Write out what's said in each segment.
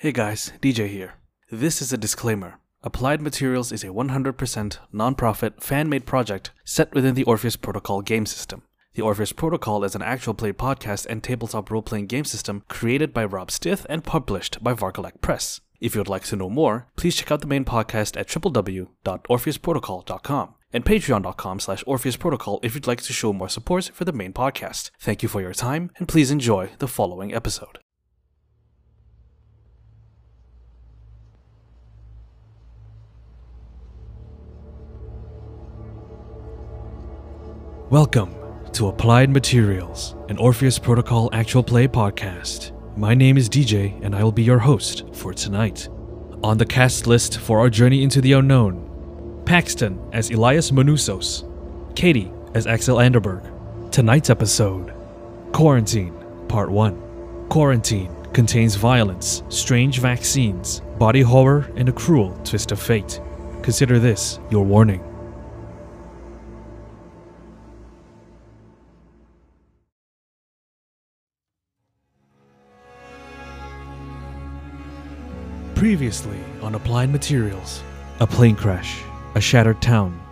Hey guys, DJ here. This is a disclaimer. Applied Materials is a 100% non-profit, fan-made project set within the Orpheus Protocol game system. The Orpheus Protocol is an actual play podcast and tabletop role-playing game system created by Rob Stith and published by Varkalek Press. If you would like to know more, please check out the main podcast at www.orpheusprotocol.com and patreon.com slash orpheusprotocol if you'd like to show more support for the main podcast. Thank you for your time, and please enjoy the following episode. Welcome to Applied Materials, an Orpheus Protocol actual play podcast. My name is DJ, and I will be your host for tonight. On the cast list for our journey into the unknown Paxton as Elias Manusos, Katie as Axel Anderberg. Tonight's episode Quarantine, Part 1. Quarantine contains violence, strange vaccines, body horror, and a cruel twist of fate. Consider this your warning. Previously on Applied Materials, a plane crash, a shattered town.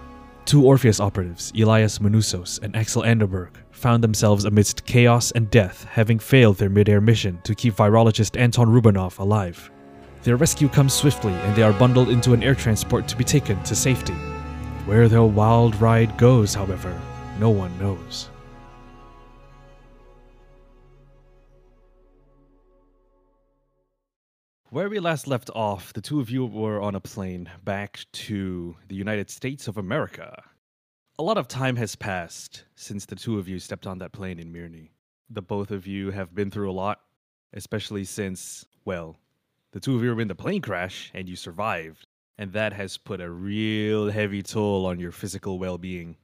Two Orpheus operatives, Elias Manusos and Axel Anderberg, found themselves amidst chaos and death, having failed their midair mission to keep virologist Anton Rubanov alive. Their rescue comes swiftly, and they are bundled into an air transport to be taken to safety. Where their wild ride goes, however, no one knows. Where we last left off, the two of you were on a plane back to the United States of America. A lot of time has passed since the two of you stepped on that plane in Mirny. The both of you have been through a lot, especially since, well, the two of you were in the plane crash and you survived. And that has put a real heavy toll on your physical well being.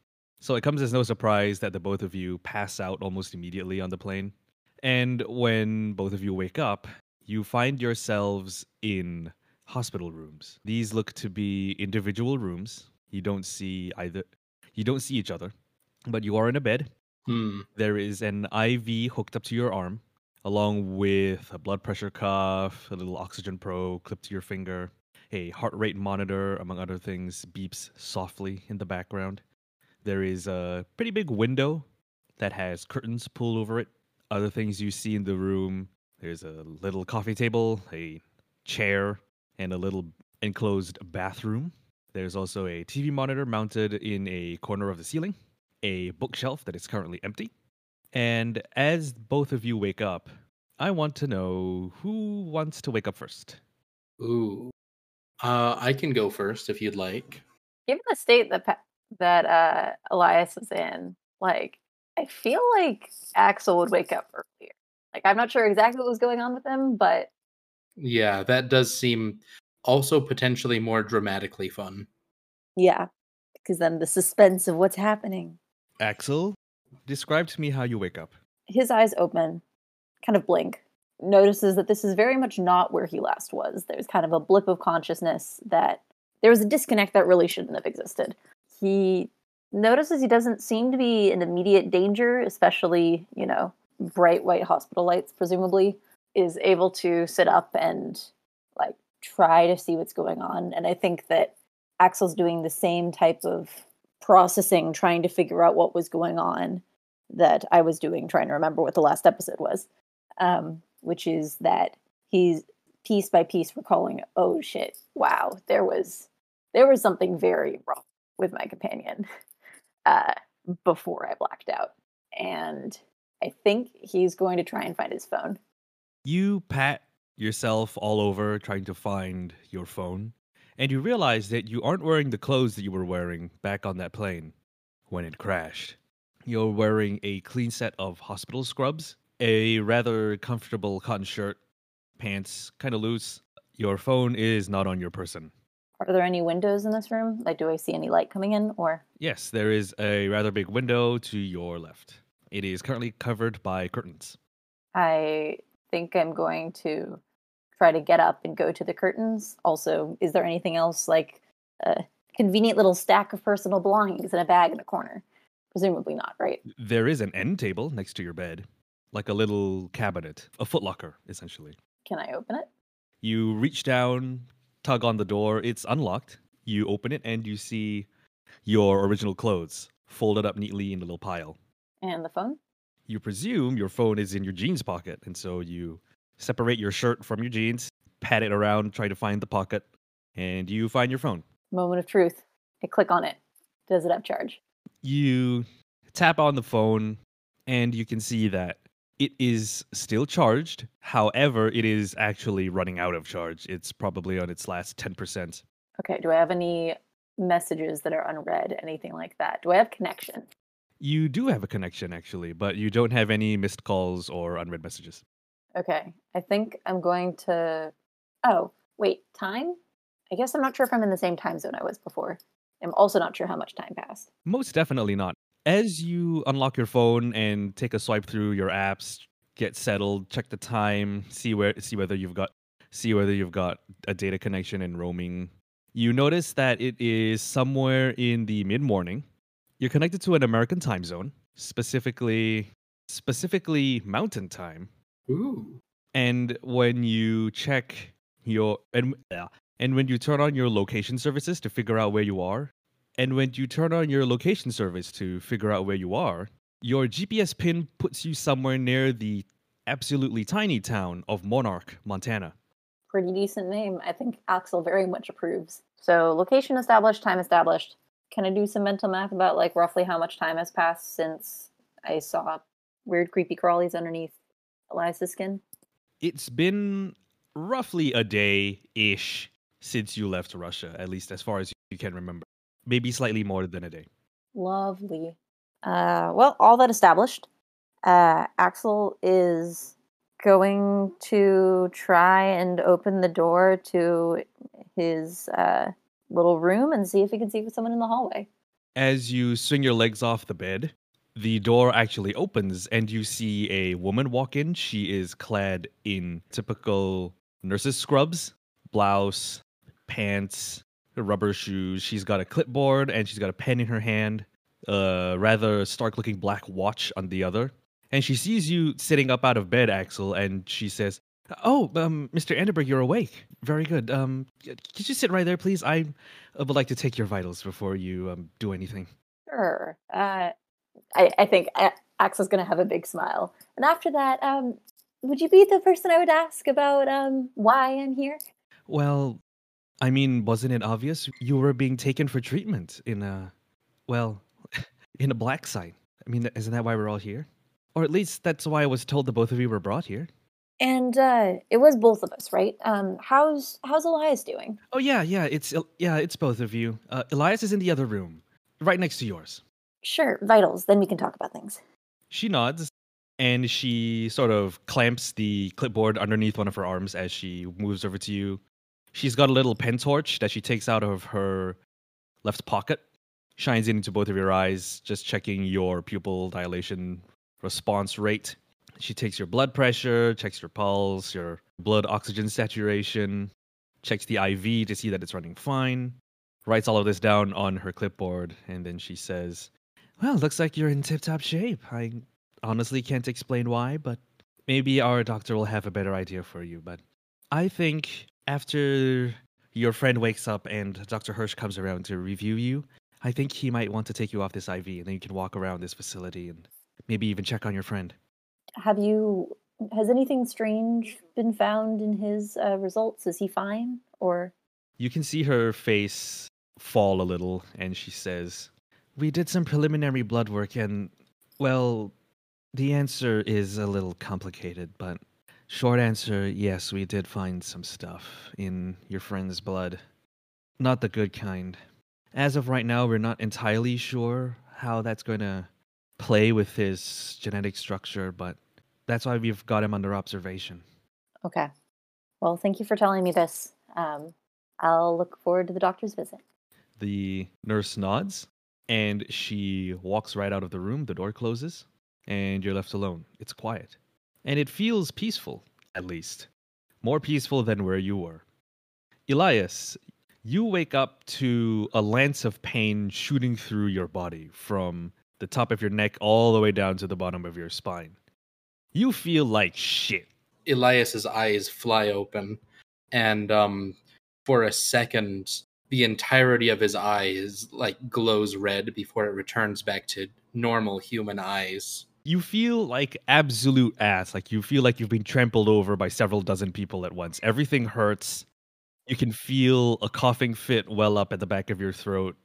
So it comes as no surprise that the both of you pass out almost immediately on the plane. And when both of you wake up, you find yourselves in hospital rooms. These look to be individual rooms. You don't see either you don't see each other, but you are in a bed. Hmm. There is an IV hooked up to your arm, along with a blood pressure cuff, a little oxygen probe clipped to your finger, a heart rate monitor, among other things, beeps softly in the background. There is a pretty big window that has curtains pulled over it. Other things you see in the room there's a little coffee table, a chair, and a little enclosed bathroom. There's also a TV monitor mounted in a corner of the ceiling, a bookshelf that is currently empty. And as both of you wake up, I want to know who wants to wake up first. Ooh. Uh, I can go first if you'd like. given the state that Pa- that uh, Elias is in, like I feel like Axel would wake up earlier. Like I'm not sure exactly what was going on with him, but Yeah, that does seem also potentially more dramatically fun. yeah, because then the suspense of what's happening. Axel, describe to me how you wake up. His eyes open, kind of blink, notices that this is very much not where he last was. There's kind of a blip of consciousness that there was a disconnect that really shouldn't have existed. He notices he doesn't seem to be in immediate danger, especially, you know, bright white hospital lights, presumably, is able to sit up and like try to see what's going on. And I think that Axel's doing the same type of processing, trying to figure out what was going on that I was doing, trying to remember what the last episode was, um, which is that he's piece by piece recalling, oh shit, wow, there was there was something very wrong with my companion uh, before I blacked out, and I think he's going to try and find his phone. You pat yourself all over trying to find your phone, and you realize that you aren't wearing the clothes that you were wearing back on that plane when it crashed. You're wearing a clean set of hospital scrubs, a rather comfortable cotton shirt, pants kind of loose. Your phone is not on your person. Are there any windows in this room? Like, do I see any light coming in? Or Yes, there is a rather big window to your left. It is currently covered by curtains. I think I'm going to try to get up and go to the curtains. Also, is there anything else like a convenient little stack of personal belongings in a bag in a corner? Presumably not, right? There is an end table next to your bed, like a little cabinet, a footlocker, essentially. Can I open it? You reach down, tug on the door. It's unlocked. You open it and you see your original clothes folded up neatly in a little pile. And the phone? You presume your phone is in your jeans pocket, and so you separate your shirt from your jeans, pat it around, try to find the pocket, and you find your phone. Moment of truth. I click on it. Does it have charge? You tap on the phone, and you can see that it is still charged. However, it is actually running out of charge. It's probably on its last 10%. Okay. Do I have any messages that are unread? Anything like that? Do I have connection? You do have a connection, actually, but you don't have any missed calls or unread messages. Okay. I think I'm going to. Oh, wait. Time? I guess I'm not sure if I'm in the same time zone I was before. I'm also not sure how much time passed. Most definitely not. As you unlock your phone and take a swipe through your apps, get settled, check the time, see where see whether you've got see whether you've got a data connection and roaming. You notice that it is somewhere in the mid-morning. You're connected to an American time zone, specifically specifically mountain time. Ooh. And when you check your and yeah, and when you turn on your location services to figure out where you are, and when you turn on your location service to figure out where you are, your GPS pin puts you somewhere near the absolutely tiny town of Monarch, Montana. Pretty decent name. I think Axel very much approves. So, location established, time established. Can I do some mental math about like roughly how much time has passed since I saw weird creepy crawlies underneath Elias's skin? It's been roughly a day ish since you left Russia, at least as far as you can remember. Maybe slightly more than a day. Lovely. Uh, well, all that established, uh, Axel is going to try and open the door to his uh, little room and see if he can see someone in the hallway. As you swing your legs off the bed, the door actually opens and you see a woman walk in. She is clad in typical nurse's scrubs, blouse, pants, rubber shoes. She's got a clipboard and she's got a pen in her hand, a rather stark looking black watch on the other. And she sees you sitting up out of bed, Axel, and she says, Oh, um, Mr. Anderberg, you're awake. Very good. Um, could you sit right there, please? I uh, would like to take your vitals before you um, do anything. Sure. Uh, I, I think A- Axel's going to have a big smile. And after that, um, would you be the person I would ask about um, why I'm here? Well, I mean, wasn't it obvious? You were being taken for treatment in a, well, in a black site. I mean, isn't that why we're all here? Or at least that's why I was told the both of you were brought here. And uh, it was both of us, right? Um, how's how's Elias doing? Oh yeah, yeah, it's yeah, it's both of you. Uh, Elias is in the other room, right next to yours. Sure, vitals. Then we can talk about things. She nods, and she sort of clamps the clipboard underneath one of her arms as she moves over to you. She's got a little pen torch that she takes out of her left pocket, shines it into both of your eyes, just checking your pupil dilation response rate. She takes your blood pressure, checks your pulse, your blood oxygen saturation, checks the IV to see that it's running fine, writes all of this down on her clipboard, and then she says, Well, looks like you're in tip top shape. I honestly can't explain why, but maybe our doctor will have a better idea for you. But I think after your friend wakes up and Dr. Hirsch comes around to review you, I think he might want to take you off this IV and then you can walk around this facility and maybe even check on your friend. Have you? Has anything strange been found in his uh, results? Is he fine? Or You can see her face fall a little and she says, We did some preliminary blood work and, well, the answer is a little complicated, but short answer yes, we did find some stuff in your friend's blood. Not the good kind. As of right now, we're not entirely sure how that's going to play with his genetic structure, but that's why we've got him under observation. okay. Well, thank you for telling me this. Um, I'll look forward to the doctor's visit. The nurse nods and she walks right out of the room. The door closes and you're left alone. It's quiet. And it feels peaceful, at least. More peaceful than where you were. Elias, you wake up to a lance of pain shooting through your body from the top of your neck all the way down to the bottom of your spine. You feel like shit. Elias's eyes fly open. and um, for a second, the entirety of his eyes like glows red before it returns back to normal human eyes. You feel like absolute ass. Like you feel like you've been trampled over by several dozen people at once. Everything hurts. You can feel a coughing fit well up at the back of your throat.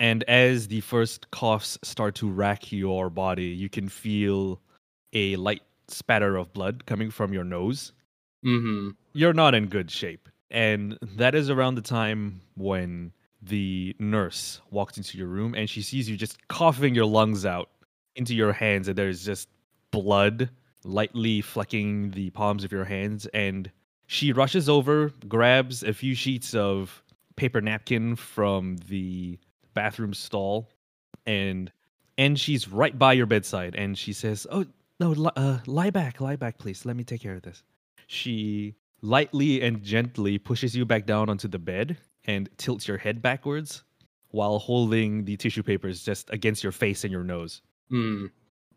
And as the first coughs start to rack your body, you can feel a light spatter of blood coming from your nose. Mm-hmm. You're not in good shape. And that is around the time when the nurse walks into your room and she sees you just coughing your lungs out into your hands, and there's just blood lightly flecking the palms of your hands. And she rushes over, grabs a few sheets of paper napkin from the bathroom stall, and and she's right by your bedside. And she says, "Oh no, li- uh, lie back, lie back, please. Let me take care of this." She lightly and gently pushes you back down onto the bed and tilts your head backwards while holding the tissue papers just against your face and your nose. Hmm.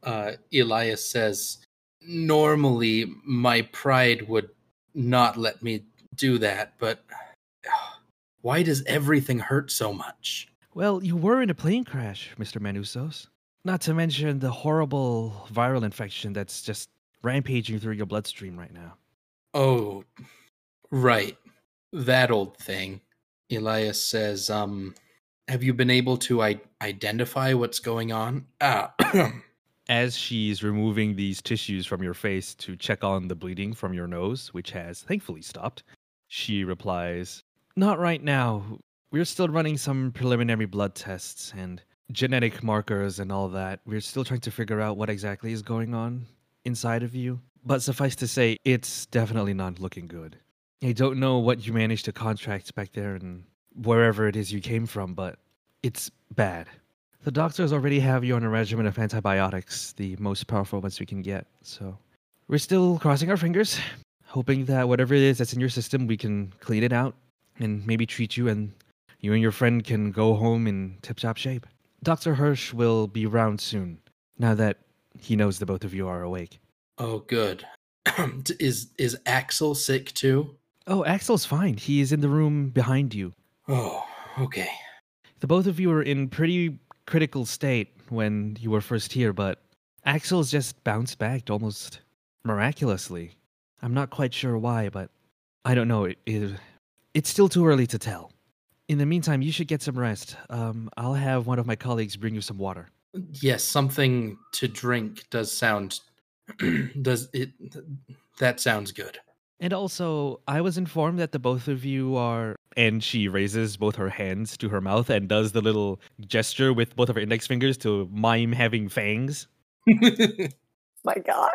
Uh, Elias says, Normally, my pride would not let me do that, but why does everything hurt so much? Well, you were in a plane crash, Mr. Manusos. Not to mention the horrible viral infection that's just rampaging through your bloodstream right now. Oh, right. That old thing. Elias says, um, have you been able to I- identify what's going on? Ah, As she's removing these tissues from your face to check on the bleeding from your nose, which has thankfully stopped, she replies, Not right now. We're still running some preliminary blood tests and genetic markers and all that. We're still trying to figure out what exactly is going on inside of you. But suffice to say, it's definitely not looking good. I don't know what you managed to contract back there and wherever it is you came from, but it's bad. The doctors already have you on a regimen of antibiotics, the most powerful ones we can get. So we're still crossing our fingers, hoping that whatever it is that's in your system, we can clean it out and maybe treat you, and you and your friend can go home in tip top shape. Dr. Hirsch will be round soon, now that he knows the both of you are awake. oh, good. is is Axel sick too? Oh, Axel's fine. He is in the room behind you. Oh, okay. The both of you were in pretty critical state when you were first here, but Axel's just bounced back almost miraculously. I'm not quite sure why, but I don't know. It, it, it's still too early to tell. In the meantime, you should get some rest. Um, I'll have one of my colleagues bring you some water. Yes, something to drink does sound. does it? That sounds good. And also, I was informed that the both of you are. And she raises both her hands to her mouth and does the little gesture with both of her index fingers to mime having fangs. My God.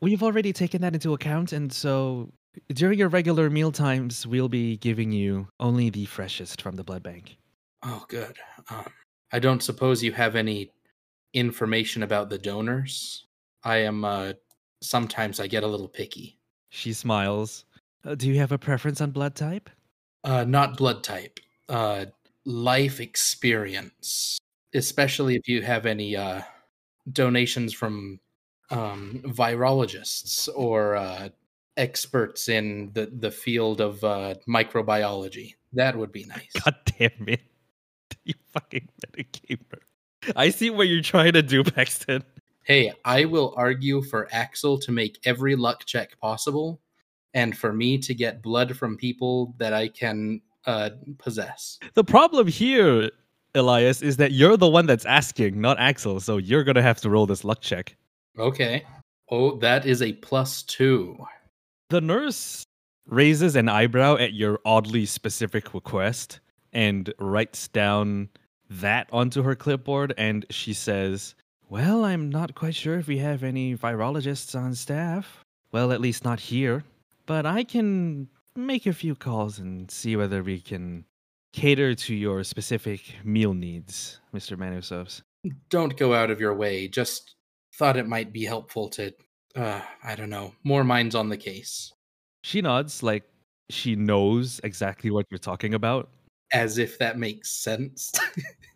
We've already taken that into account, and so during your regular meal times, we'll be giving you only the freshest from the blood bank. oh, good. Um, I don't suppose you have any information about the donors. I am. Uh, sometimes I get a little picky. She smiles. Uh, do you have a preference on blood type? Uh, not blood type. Uh, life experience, especially if you have any uh, donations from um, virologists or uh, experts in the the field of uh, microbiology. That would be nice. God damn it. You fucking metagamer. I see what you're trying to do, Paxton. Hey, I will argue for Axel to make every luck check possible, and for me to get blood from people that I can uh, possess. The problem here, Elias, is that you're the one that's asking, not Axel, so you're gonna have to roll this luck check. Okay. Oh, that is a plus two. The nurse raises an eyebrow at your oddly specific request and writes down that onto her clipboard and she says, Well, I'm not quite sure if we have any virologists on staff. Well, at least not here. But I can make a few calls and see whether we can cater to your specific meal needs, Mr. Manusovs. Don't go out of your way. Just thought it might be helpful to, uh, I don't know, more minds on the case. She nods like she knows exactly what you're talking about. As if that makes sense.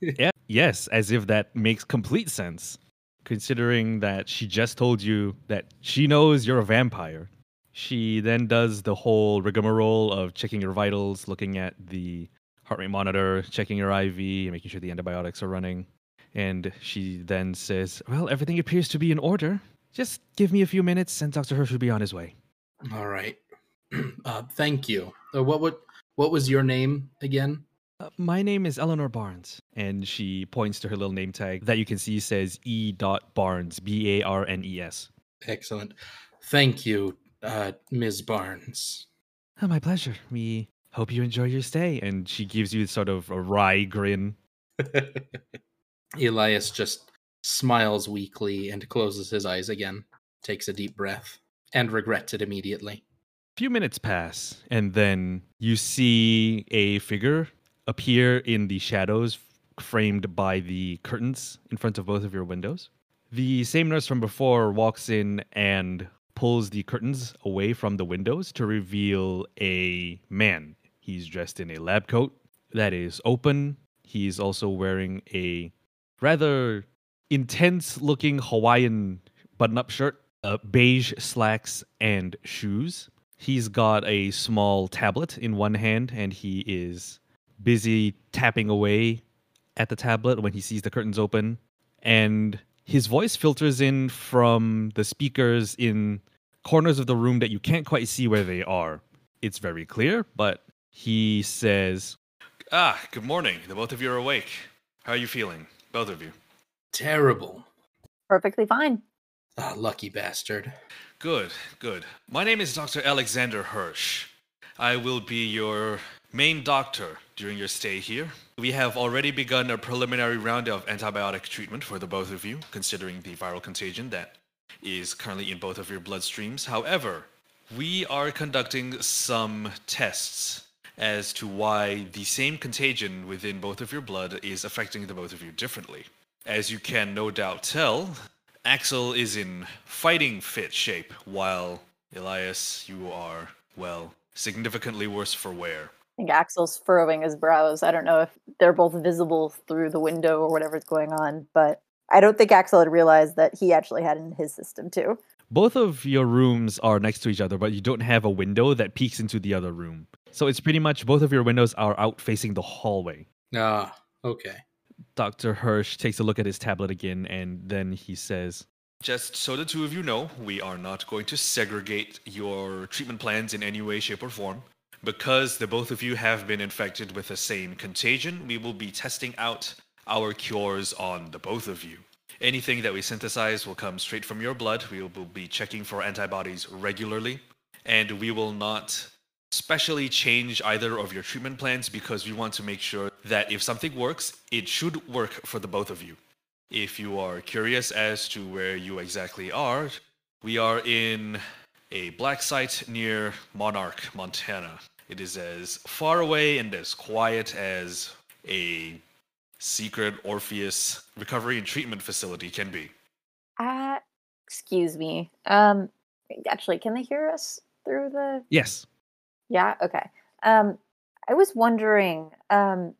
Yeah. Yes, as if that makes complete sense, considering that she just told you that she knows you're a vampire. She then does the whole rigmarole of checking your vitals, looking at the heart rate monitor, checking your IV, and making sure the antibiotics are running. And she then says, Well, everything appears to be in order. Just give me a few minutes and Dr. Hirsch will be on his way. All right. uh, thank you. Uh, what would what was your name again? Uh, my name is Eleanor Barnes, and she points to her little name tag that you can see says E. Dot Barnes, B A R N E S. Excellent. Thank you, uh, Ms. Barnes. Oh, my pleasure. We hope you enjoy your stay. And she gives you sort of a wry grin. Elias just smiles weakly and closes his eyes again, takes a deep breath, and regrets it immediately. A few minutes pass, and then you see a figure appear in the shadows framed by the curtains in front of both of your windows. The same nurse from before walks in and pulls the curtains away from the windows to reveal a man. He's dressed in a lab coat that is open. He's also wearing a rather intense looking Hawaiian button up shirt, uh, beige slacks, and shoes. He's got a small tablet in one hand and he is busy tapping away at the tablet when he sees the curtains open. And his voice filters in from the speakers in corners of the room that you can't quite see where they are. It's very clear, but he says, Ah, good morning. The both of you are awake. How are you feeling? Both of you. Terrible. Perfectly fine. Ah, lucky bastard. Good, good. My name is Dr. Alexander Hirsch. I will be your main doctor during your stay here. We have already begun a preliminary round of antibiotic treatment for the both of you, considering the viral contagion that is currently in both of your bloodstreams. However, we are conducting some tests as to why the same contagion within both of your blood is affecting the both of you differently. As you can no doubt tell, Axel is in fighting fit shape, while Elias, you are, well, significantly worse for wear. I think Axel's furrowing his brows. I don't know if they're both visible through the window or whatever's going on, but I don't think Axel had realized that he actually had in his system too. Both of your rooms are next to each other, but you don't have a window that peeks into the other room. So it's pretty much both of your windows are out facing the hallway. Ah, okay. Dr. Hirsch takes a look at his tablet again and then he says, Just so the two of you know, we are not going to segregate your treatment plans in any way, shape, or form. Because the both of you have been infected with the same contagion, we will be testing out our cures on the both of you. Anything that we synthesize will come straight from your blood. We will be checking for antibodies regularly, and we will not specially change either of your treatment plans because we want to make sure that if something works, it should work for the both of you. If you are curious as to where you exactly are, we are in a black site near Monarch, Montana. It is as far away and as quiet as a secret Orpheus recovery and treatment facility can be. Uh, excuse me. Um, actually, can they hear us through the? Yes. Yeah. Okay. Um, I was wondering, um,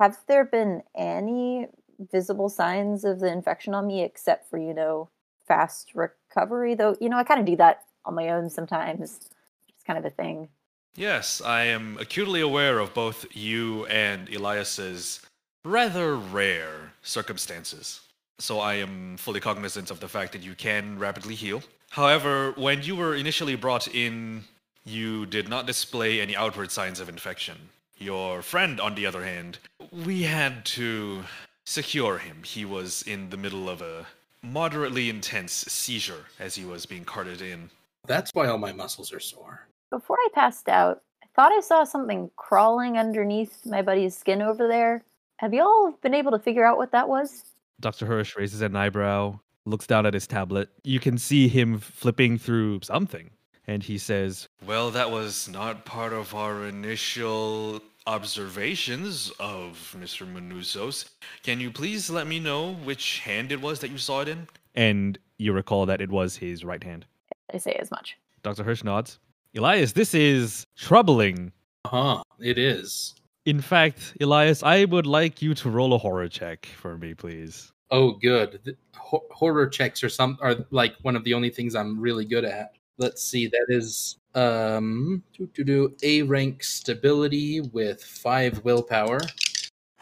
have there been any visible signs of the infection on me except for you know fast recovery? Though you know I kind of do that on my own sometimes. It's kind of a thing. Yes, I am acutely aware of both you and Elias's rather rare circumstances. So I am fully cognizant of the fact that you can rapidly heal. However, when you were initially brought in, you did not display any outward signs of infection. Your friend, on the other hand, we had to secure him. He was in the middle of a moderately intense seizure as he was being carted in. That's why all my muscles are sore. Before I passed out, I thought I saw something crawling underneath my buddy's skin over there. Have y'all been able to figure out what that was? Dr. Hirsch raises an eyebrow, looks down at his tablet. You can see him flipping through something. And he says, Well, that was not part of our initial observations of Mr. Manusos. Can you please let me know which hand it was that you saw it in? And you recall that it was his right hand. I say as much. Dr. Hirsch nods. Elias, this is troubling. Uh-huh, it is. In fact, Elias, I would like you to roll a horror check for me, please. Oh, good. The, ho- horror checks are some are like one of the only things I'm really good at. Let's see. That is um do do do A rank stability with five willpower.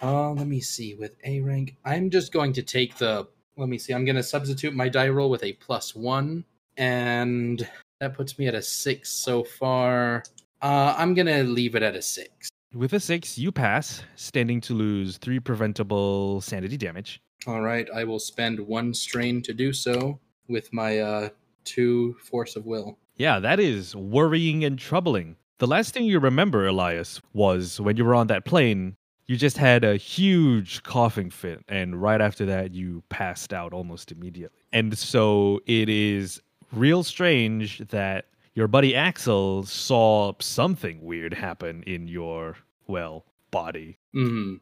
Uh, let me see. With A rank, I'm just going to take the. Let me see. I'm going to substitute my die roll with a plus one, and that puts me at a six so far. Uh, I'm going to leave it at a six. With a six, you pass, standing to lose three preventable sanity damage. All right, I will spend one strain to do so with my uh, two force of will. Yeah, that is worrying and troubling. The last thing you remember, Elias, was when you were on that plane, you just had a huge coughing fit, and right after that, you passed out almost immediately. And so it is real strange that your buddy Axel saw something weird happen in your, well, body. Hmm.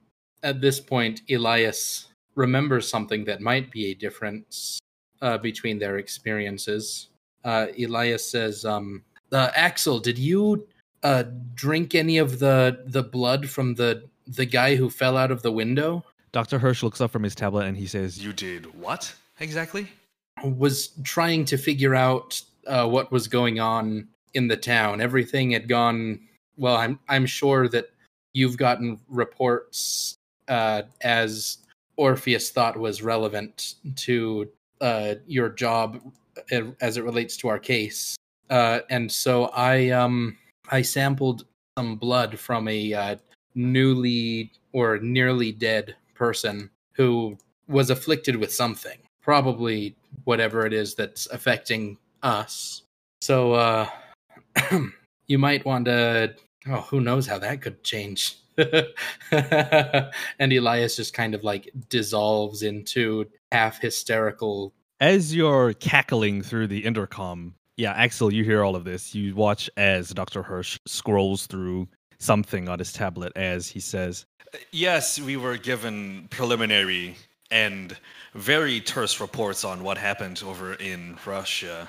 At this point, Elias remembers something that might be a difference uh, between their experiences. Uh, Elias says, um, uh, "Axel, did you uh, drink any of the the blood from the the guy who fell out of the window?" Dr. Hirsch looks up from his tablet and he says, You did what exactly? Was trying to figure out uh, what was going on in the town. Everything had gone well. I'm I'm sure that you've gotten reports uh, as Orpheus thought was relevant to uh, your job as it relates to our case. Uh, and so I um I sampled some blood from a uh, newly or nearly dead person who was afflicted with something, probably whatever it is that's affecting us. So uh you might want to oh who knows how that could change. and Elias just kind of like dissolves into half hysterical As you're cackling through the intercom, yeah, Axel, you hear all of this. You watch as Dr. Hirsch scrolls through something on his tablet as he says, Yes, we were given preliminary and very terse reports on what happened over in Russia.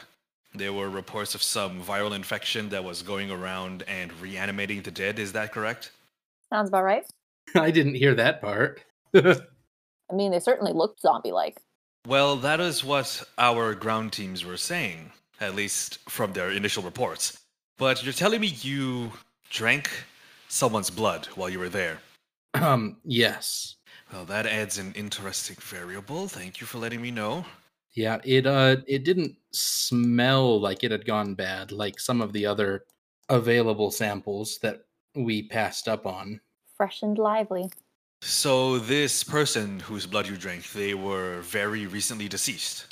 There were reports of some viral infection that was going around and reanimating the dead. Is that correct? Sounds about right. I didn't hear that part. I mean, they certainly looked zombie like. Well, that is what our ground teams were saying, at least from their initial reports. But you're telling me you drank someone's blood while you were there. um yes. Well, that adds an interesting variable. Thank you for letting me know. Yeah, it uh it didn't smell like it had gone bad like some of the other available samples that we passed up on. Fresh and lively. So, this person whose blood you drank, they were very recently deceased.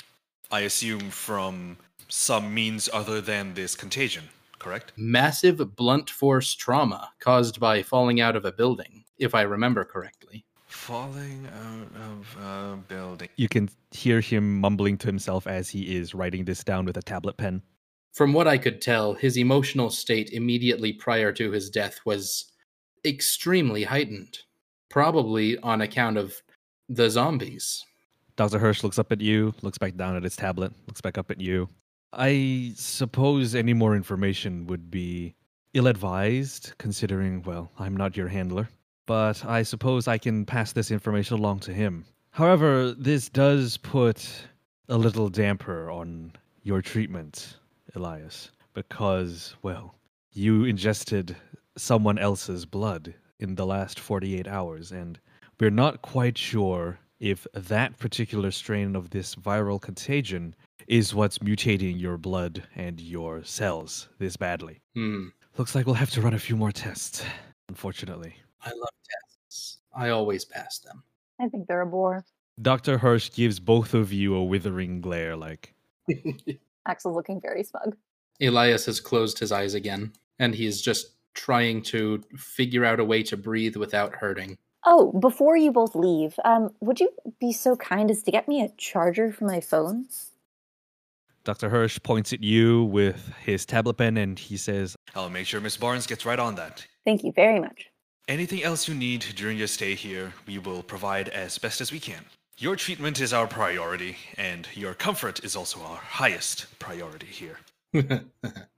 I assume from some means other than this contagion, correct? Massive blunt force trauma caused by falling out of a building, if I remember correctly. Falling out of a building. You can hear him mumbling to himself as he is writing this down with a tablet pen. From what I could tell, his emotional state immediately prior to his death was extremely heightened, probably on account of the zombies. Dr. Hirsch looks up at you, looks back down at his tablet, looks back up at you. I suppose any more information would be ill advised, considering, well, I'm not your handler. But I suppose I can pass this information along to him. However, this does put a little damper on your treatment, Elias, because, well, you ingested someone else's blood in the last 48 hours, and we're not quite sure if that particular strain of this viral contagion is what's mutating your blood and your cells this badly. Hmm. Looks like we'll have to run a few more tests, unfortunately. I love tests. I always pass them. I think they're a bore. Dr. Hirsch gives both of you a withering glare, like, Axel's looking very smug. Elias has closed his eyes again, and he's just trying to figure out a way to breathe without hurting. Oh, before you both leave, um, would you be so kind as to get me a charger for my phone? Dr. Hirsch points at you with his tablet pen and he says, I'll make sure Miss Barnes gets right on that. Thank you very much. Anything else you need during your stay here, we will provide as best as we can. Your treatment is our priority, and your comfort is also our highest priority here.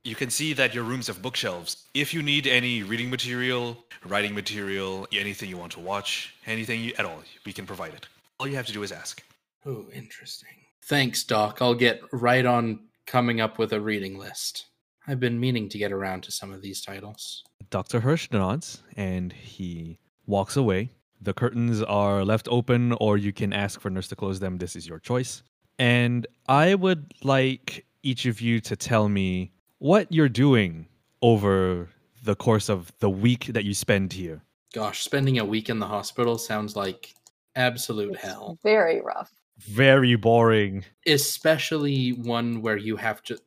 You can see that your rooms have bookshelves. If you need any reading material, writing material, anything you want to watch, anything you, at all, we can provide it. All you have to do is ask. oh, interesting. Thanks, Doc. I'll get right on coming up with a reading list. I've been meaning to get around to some of these titles. Dr. Hirsch nods and he walks away. The curtains are left open, or you can ask for nurse to close them. This is your choice. And I would like each of you to tell me what you're doing over the course of the week that you spend here. Gosh, spending a week in the hospital sounds like absolute It's hell. Very rough. Very boring. Especially one where you have to,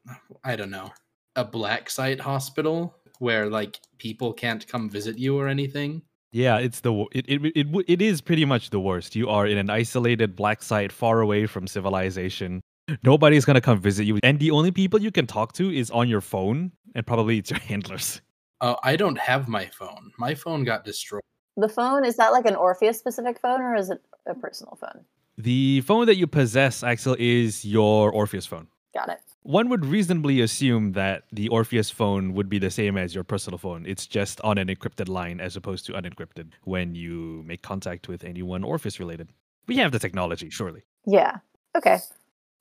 I don't know, a black site hospital where like people can't come visit you or anything. Yeah, it's the it it it, it is pretty much the worst. You are in an isolated black site far away from civilization. Nobody's gonna come visit you, and the only people you can talk to is on your phone, and probably it's your handlers. Uh, I don't have my phone. My phone got destroyed. The phone is that like an Orpheus specific phone or is it a personal phone? The phone that you possess, Axel, is your Orpheus phone. Got it. One would reasonably assume that the Orpheus phone would be the same as your personal phone. It's just on an encrypted line as opposed to unencrypted when you make contact with anyone Orpheus related. We have the technology, surely. Yeah. Okay.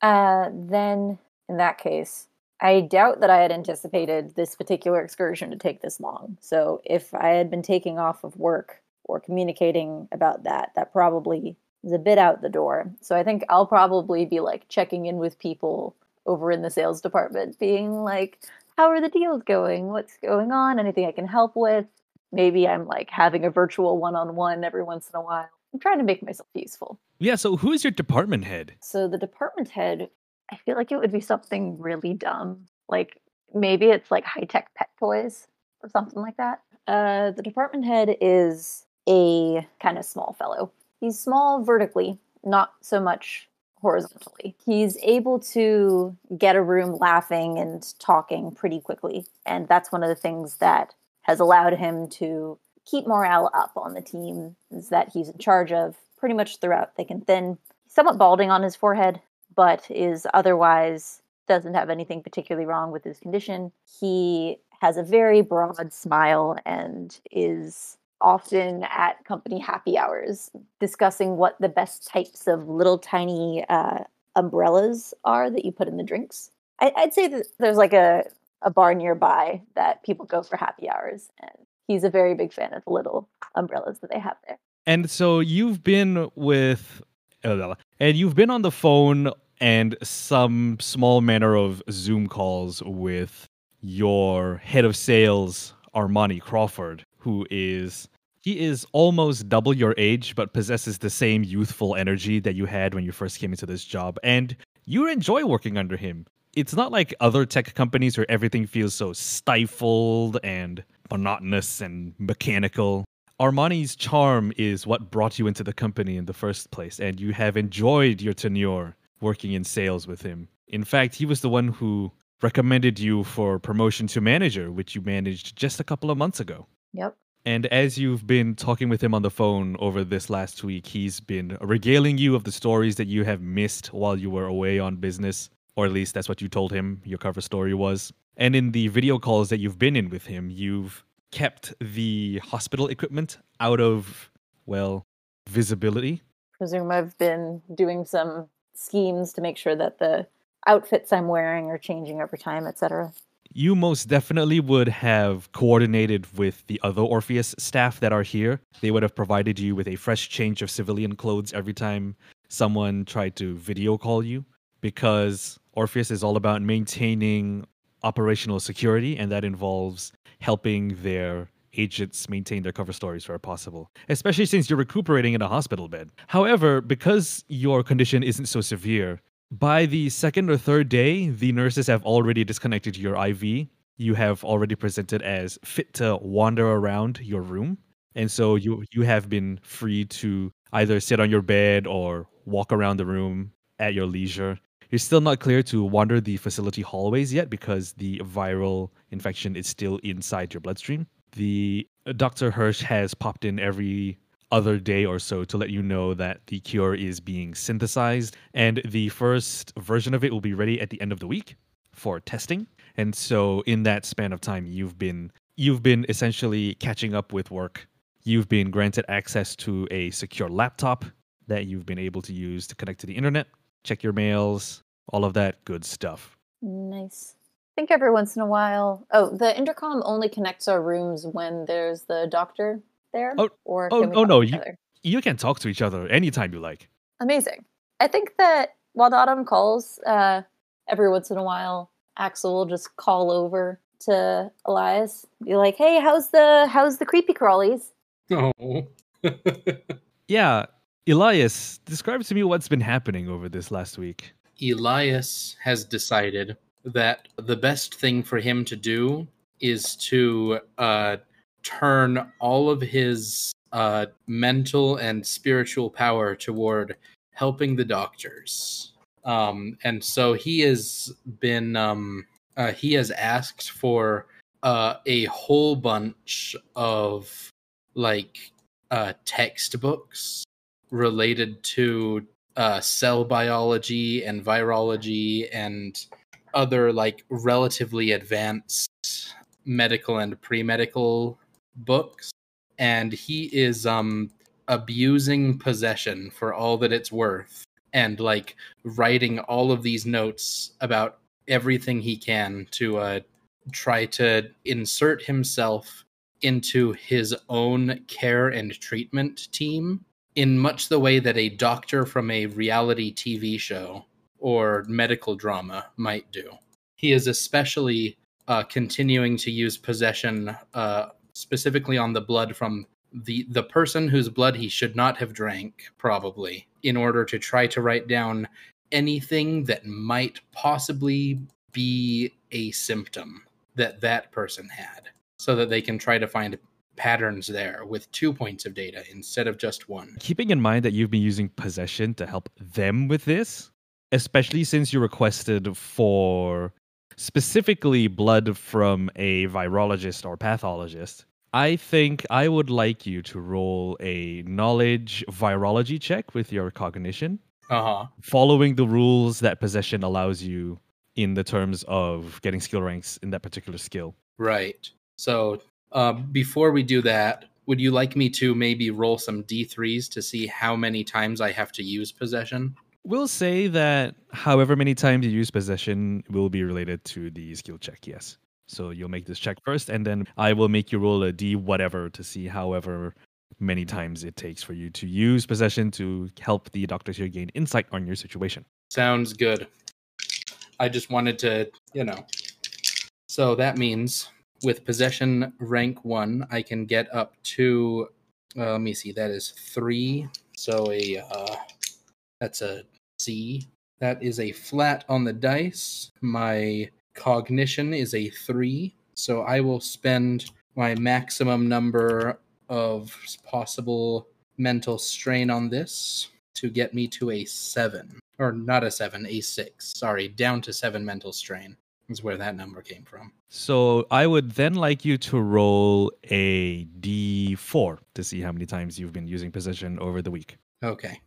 Uh, then in that case, I doubt that I had anticipated this particular excursion to take this long. So if I had been taking off of work or communicating about that, that probably is a bit out the door. So I think I'll probably be like checking in with people over in the sales department, being like, how are the deals going? What's going on? Anything I can help with? Maybe I'm like having a virtual one on one every once in a while. I'm trying to make myself useful. Yeah, so who's your department head? So the department head, I feel like it would be something really dumb. Like maybe it's like high tech pet toys or something like that. Uh, the department head is a kind of small fellow. He's small vertically, not so much horizontally. He's able to get a room laughing and talking pretty quickly. And that's one of the things that has allowed him to keep morale up on the team is that he's in charge of pretty much throughout thick and thin. Somewhat balding on his forehead, but is otherwise doesn't have anything particularly wrong with his condition. He has a very broad smile and is often at company happy hours discussing what the best types of little tiny uh, umbrellas are that you put in the drinks. I, I'd say that there's like a, a bar nearby that people go for happy hours, and he's a very big fan of the little umbrellas that they have there. And so you've been with, uh, and you've been on the phone and some small manner of Zoom calls with your head of sales, Armani Crawford, who is he is almost double your age, but possesses the same youthful energy that you had when you first came into this job, and you enjoy working under him. It's not like other tech companies where everything feels so stifled and monotonous and mechanical. Armani's charm is what brought you into the company in the first place, and you have enjoyed your tenure working in sales with him. In fact, he was the one who recommended you for promotion to manager, which you managed just a couple of months ago. Yep. And as you've been talking with him on the phone over this last week, he's been regaling you of the stories that you have missed while you were away on business, or at least that's what you told him your cover story was. And in the video calls that you've been in with him, you've kept the hospital equipment out of, well, visibility. Presume I've been doing some schemes to make sure that the outfits I'm wearing are changing over time, etc. You most definitely would have coordinated with the other Orpheus staff that are here. They would have provided you with a fresh change of civilian clothes every time someone tried to video call you because Orpheus is all about maintaining operational security, and that involves helping their agents maintain their cover stories where possible, especially since you're recuperating in a hospital bed. However, because your condition isn't so severe, by the second or third day, the nurses have already disconnected your IV. You have already presented as fit to wander around your room. And so you you have been free to either sit on your bed or walk around the room at your leisure. You're still not clear to wander the facility hallways yet because the viral infection is still inside your bloodstream. The uh, Dr. Hirsch has popped in every other day or so to let you know that the cure is being synthesized and the first version of it will be ready at the end of the week for testing. And so in that span of time you've been you've been essentially catching up with work. You've been granted access to a secure laptop that you've been able to use to connect to the internet, check your mails, all of that good stuff. Nice. I think every once in a while. Oh, the intercom only connects our rooms when there's the doctor there. Oh, or oh, we oh, talk no, you- You can talk to each other anytime you like. Amazing. I think that while the autumn calls, uh, every once in a while, Axel will just call over to Elias, be like, "Hey, how's the how's the creepy crawlies?" Oh. Yeah, Elias, describe to me what's been happening over this last week. Elias has decided that the best thing for him to do is to uh, turn all of his uh, mental and spiritual power toward helping the doctors. Um, and so he has been, um, uh, he has asked for uh, a whole bunch of like uh, textbooks related to uh, cell biology and virology and other like relatively advanced medical and pre-medical books and he is um abusing possession for all that it's worth and like writing all of these notes about everything he can to uh try to insert himself into his own care and treatment team in much the way that a doctor from a reality TV show or medical drama might do. He is especially uh, continuing to use possession uh, specifically on the blood from the the person whose blood he should not have drank probably in order to try to write down anything that might possibly be a symptom that that person had so that they can try to find patterns there with two points of data instead of just one. Keeping in mind that you've been using possession to help them with this, especially since you requested for specifically blood from a virologist or pathologist, I think I would like you to roll a knowledge virology check with your cognition, Uh-huh. following the rules that possession allows you in the terms of getting skill ranks in that particular skill. Right. So, uh, before we do that, would you like me to maybe roll some d3s to see how many times I have to use possession? We'll say that however many times you use possession will be related to the skill check, yes. So you'll make this check first, and then I will make you roll a d whatever to see however many times it takes for you to use possession to help the doctors here gain insight on your situation. Sounds good. I just wanted to, you know. So that means with possession rank one, I can get up to. Uh, let me see. That is three. So a uh, that's a C. That is a flat on the dice. My cognition is a three. So I will spend my maximum number of possible mental strain on this to get me to a seven or not a seven, a six. Sorry, down to seven mental strain is where that number came from. So I would then like you to roll a d4 to see how many times you've been using possession over the week. Okay.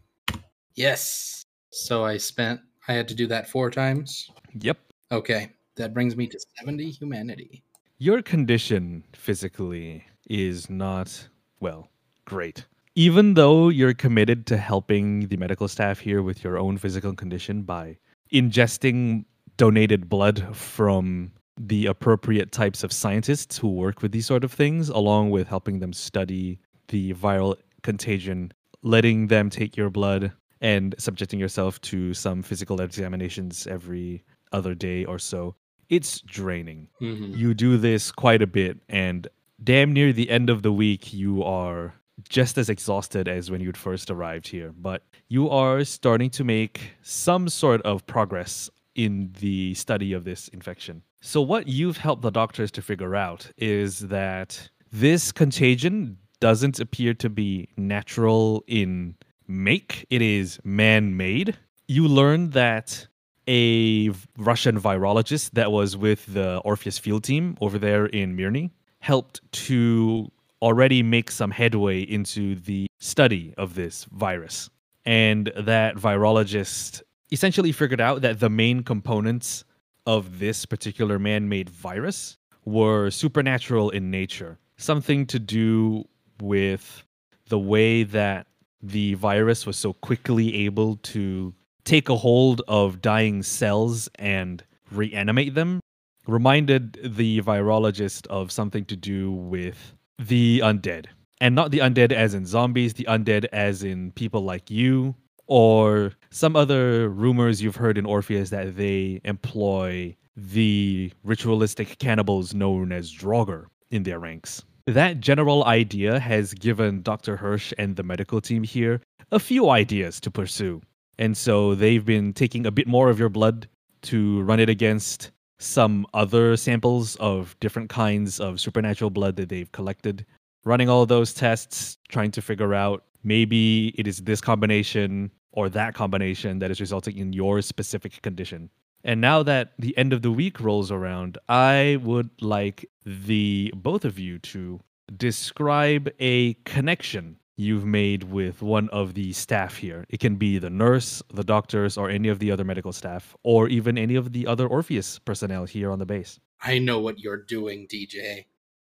Yes. So I spent, I had to do that four times. Yep. Okay. That brings me to 70 humanity. Your condition physically is not, well, great. Even though you're committed to helping the medical staff here with your own physical condition by ingesting donated blood from the appropriate types of scientists who work with these sort of things, along with helping them study the viral contagion, letting them take your blood, and subjecting yourself to some physical examinations every other day or so. It's draining Mm-hmm. you do this quite a bit and damn near the end of the week you are just as exhausted as when you'd first arrived here but you are starting to make some sort of progress in the study of this infection so what you've helped the doctors to figure out is that this contagion doesn't appear to be natural in make it is man-made you learn that a Russian virologist that was with the Orpheus field team over there in Mirny helped to already make some headway into the study of this virus. And that virologist essentially figured out that the main components of this particular man made virus were supernatural in nature, something to do with the way that the virus was so quickly able to take a hold of dying cells and reanimate them reminded the virologist of something to do with the undead. And not the undead as in zombies, the undead as in people like you, or some other rumors you've heard in Orpheus that they employ the ritualistic cannibals known as Draugr in their ranks. That general idea has given Dr. Hirsch and the medical team here a few ideas to pursue. And so they've been taking a bit more of your blood to run it against some other samples of different kinds of supernatural blood that they've collected, running all those tests, trying to figure out maybe it is this combination or that combination that is resulting in your specific condition. And now that the end of the week rolls around, I would like the both of you to describe a connection you've made with one of the staff here. It can be the nurse, the doctors, or any of the other medical staff, or even any of the other Orpheus personnel here on the base. I know what you're doing, DJ.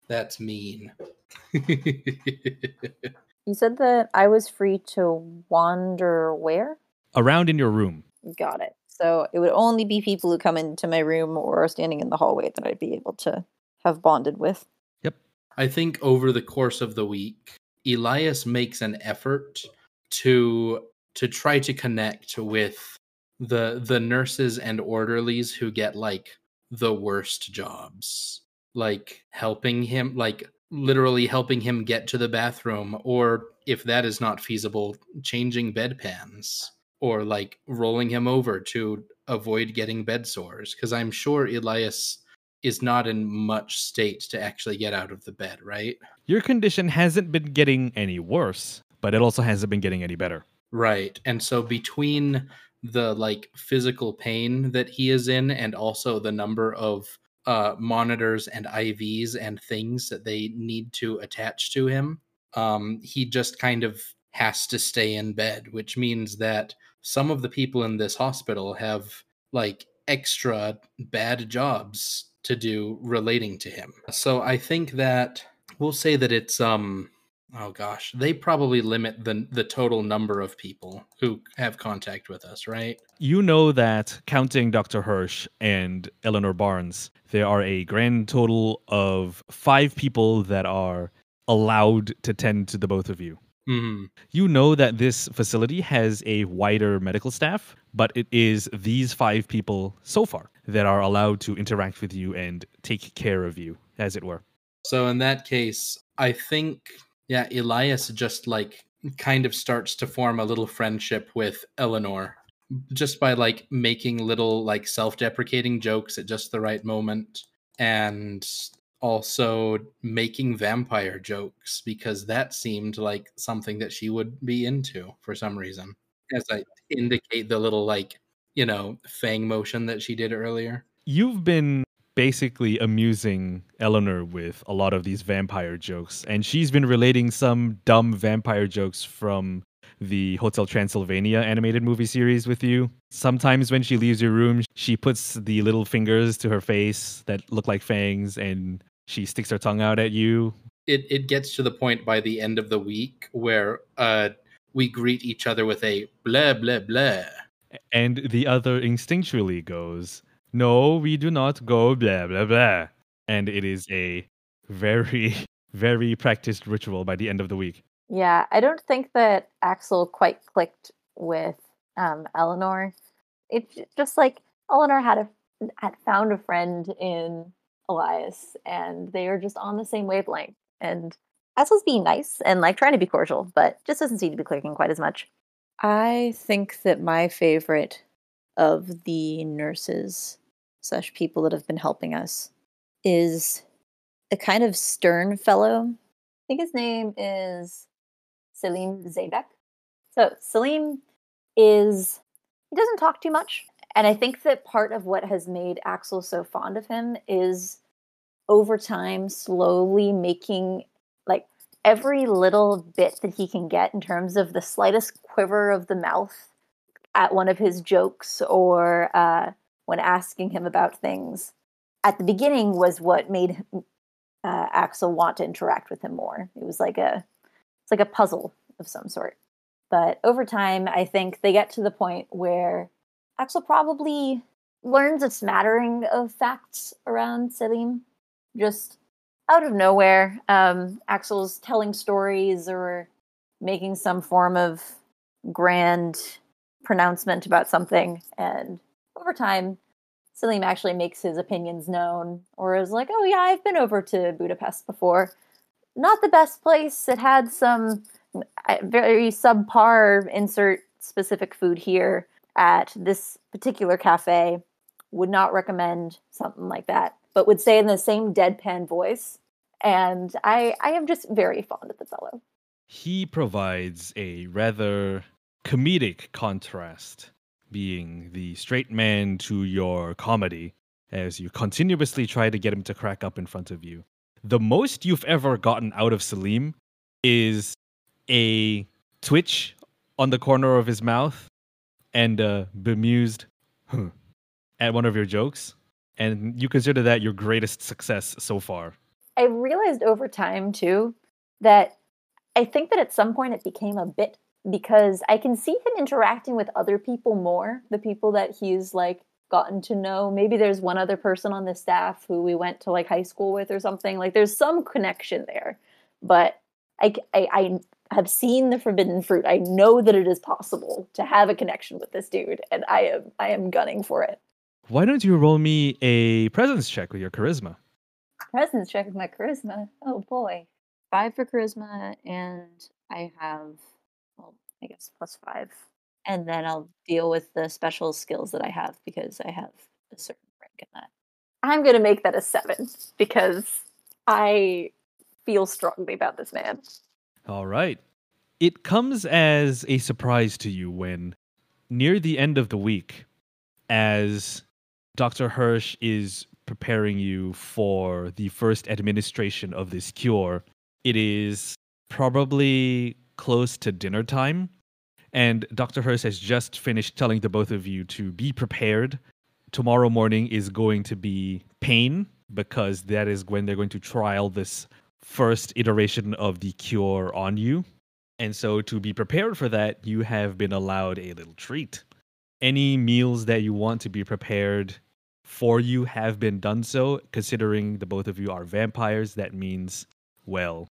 That's mean. You said that I was free to wander where? Around in your room. Got it. So it would only be people who come into my room or are standing in the hallway that I'd be able to have bonded with. Yep. I think over the course of the week, Elias makes an effort to to try to connect with the the nurses and orderlies who get like the worst jobs like helping him like literally helping him get to the bathroom or if that is not feasible changing bedpans or like rolling him over to avoid getting bed sores because i'm sure elias is not in much state to actually get out of the bed right Your condition hasn't been getting any worse, but it also hasn't been getting any better. right and so between the like physical pain that he is in and also the number of uh monitors and ivs and things that they need to attach to him um he just kind of has to stay in bed which means that some of the people in this hospital have like extra bad jobs to do relating to him so i think that we'll say that it's um oh gosh they probably limit the the total number of people who have contact with us right You know that counting Dr. Hirsch and Eleanor Barnes, there are a grand total of five people that are allowed to tend to the both of you. Hmm You know that this facility has a wider medical staff, but it is these five people so far that are allowed to interact with you and take care of you, as it were. So in that case, I think yeah, Elias just like kind of starts to form a little friendship with Eleanor just by like making little like self-deprecating jokes at just the right moment and also making vampire jokes because that seemed like something that she would be into for some reason. As I indicate the little like, you know, fang motion that she did earlier. You've been basically amusing Eleanor with a lot of these vampire jokes, and she's been relating some dumb vampire jokes from the Hotel Transylvania animated movie series with you. Sometimes when she leaves your room, she puts the little fingers to her face that look like fangs and she sticks her tongue out at you. it it gets to the point by the end of the week where uh we greet each other with a blah blah blah. And the other instinctually goes, No, we do not go blah blah blah. And it is a very, very practiced ritual by the end of the week. Yeah, I don't think that Axel quite clicked with um, Eleanor. It's just like Eleanor had a had found a friend in Elias, and they are just on the same wavelength. And Axel's being nice and like trying to be cordial, but just doesn't seem to be clicking quite as much. I think that my favorite of the nurses slash people that have been helping us is a kind of stern fellow. I think his name is Salim Zabek. So Salim is he doesn't talk too much, and I think that part of what has made Axel so fond of him is over time slowly making like every little bit that he can get in terms of the slightest quiver of the mouth at one of his jokes or uh, when asking him about things at the beginning was what made uh, Axel want to interact with him more. It was like a it's like a puzzle of some sort. But over time, I think they get to the point where Axel probably learns a smattering of facts around Salim, just out of nowhere. Um, Axel's telling stories or making some form of grand pronouncement about something, and over time, Salim actually makes his opinions known, or is like, "Oh yeah, I've been over to Budapest before. Not the best place. It had some very subpar insert specific food here at this particular cafe. Would not recommend something like that, but would say in the same deadpan voice. And I, I am just very fond of the fellow. He provides a rather comedic contrast, being the straight man to your comedy, as you continuously try to get him to crack up in front of you. The most you've ever gotten out of Salim is a twitch on the corner of his mouth and bemused huh, at one of your jokes. And you consider that your greatest success so far. I realized over time too that I think that at some point it became a bit because I can see him interacting with other people more, the people that he's like gotten to know. Maybe there's one other person on the staff who we went to like high school with or something. Like there's some connection there. But I, I, I have seen the forbidden fruit. I know that it is possible to have a connection with this dude, and I am I am gunning for it. Why don't you roll me a presence check with your charisma? Presence check with my charisma. Oh boy, five for charisma, and I have well, I guess plus five, and then I'll deal with the special skills that I have because I have a certain rank in that. I'm gonna make that a seven because I feel strongly about this man. All right. It comes as a surprise to you when, near the end of the week, as Dr. Hirsch is preparing you for the first administration of this cure, it is probably close to dinner time. And Dr. Hirsch has just finished telling the both of you to be prepared. Tomorrow morning is going to be pain because that is when they're going to trial this first iteration of the cure on you. And so, to be prepared for that, you have been allowed a little treat. Any meals that you want to be prepared for you have been done so. Considering the both of you are vampires, that means, well,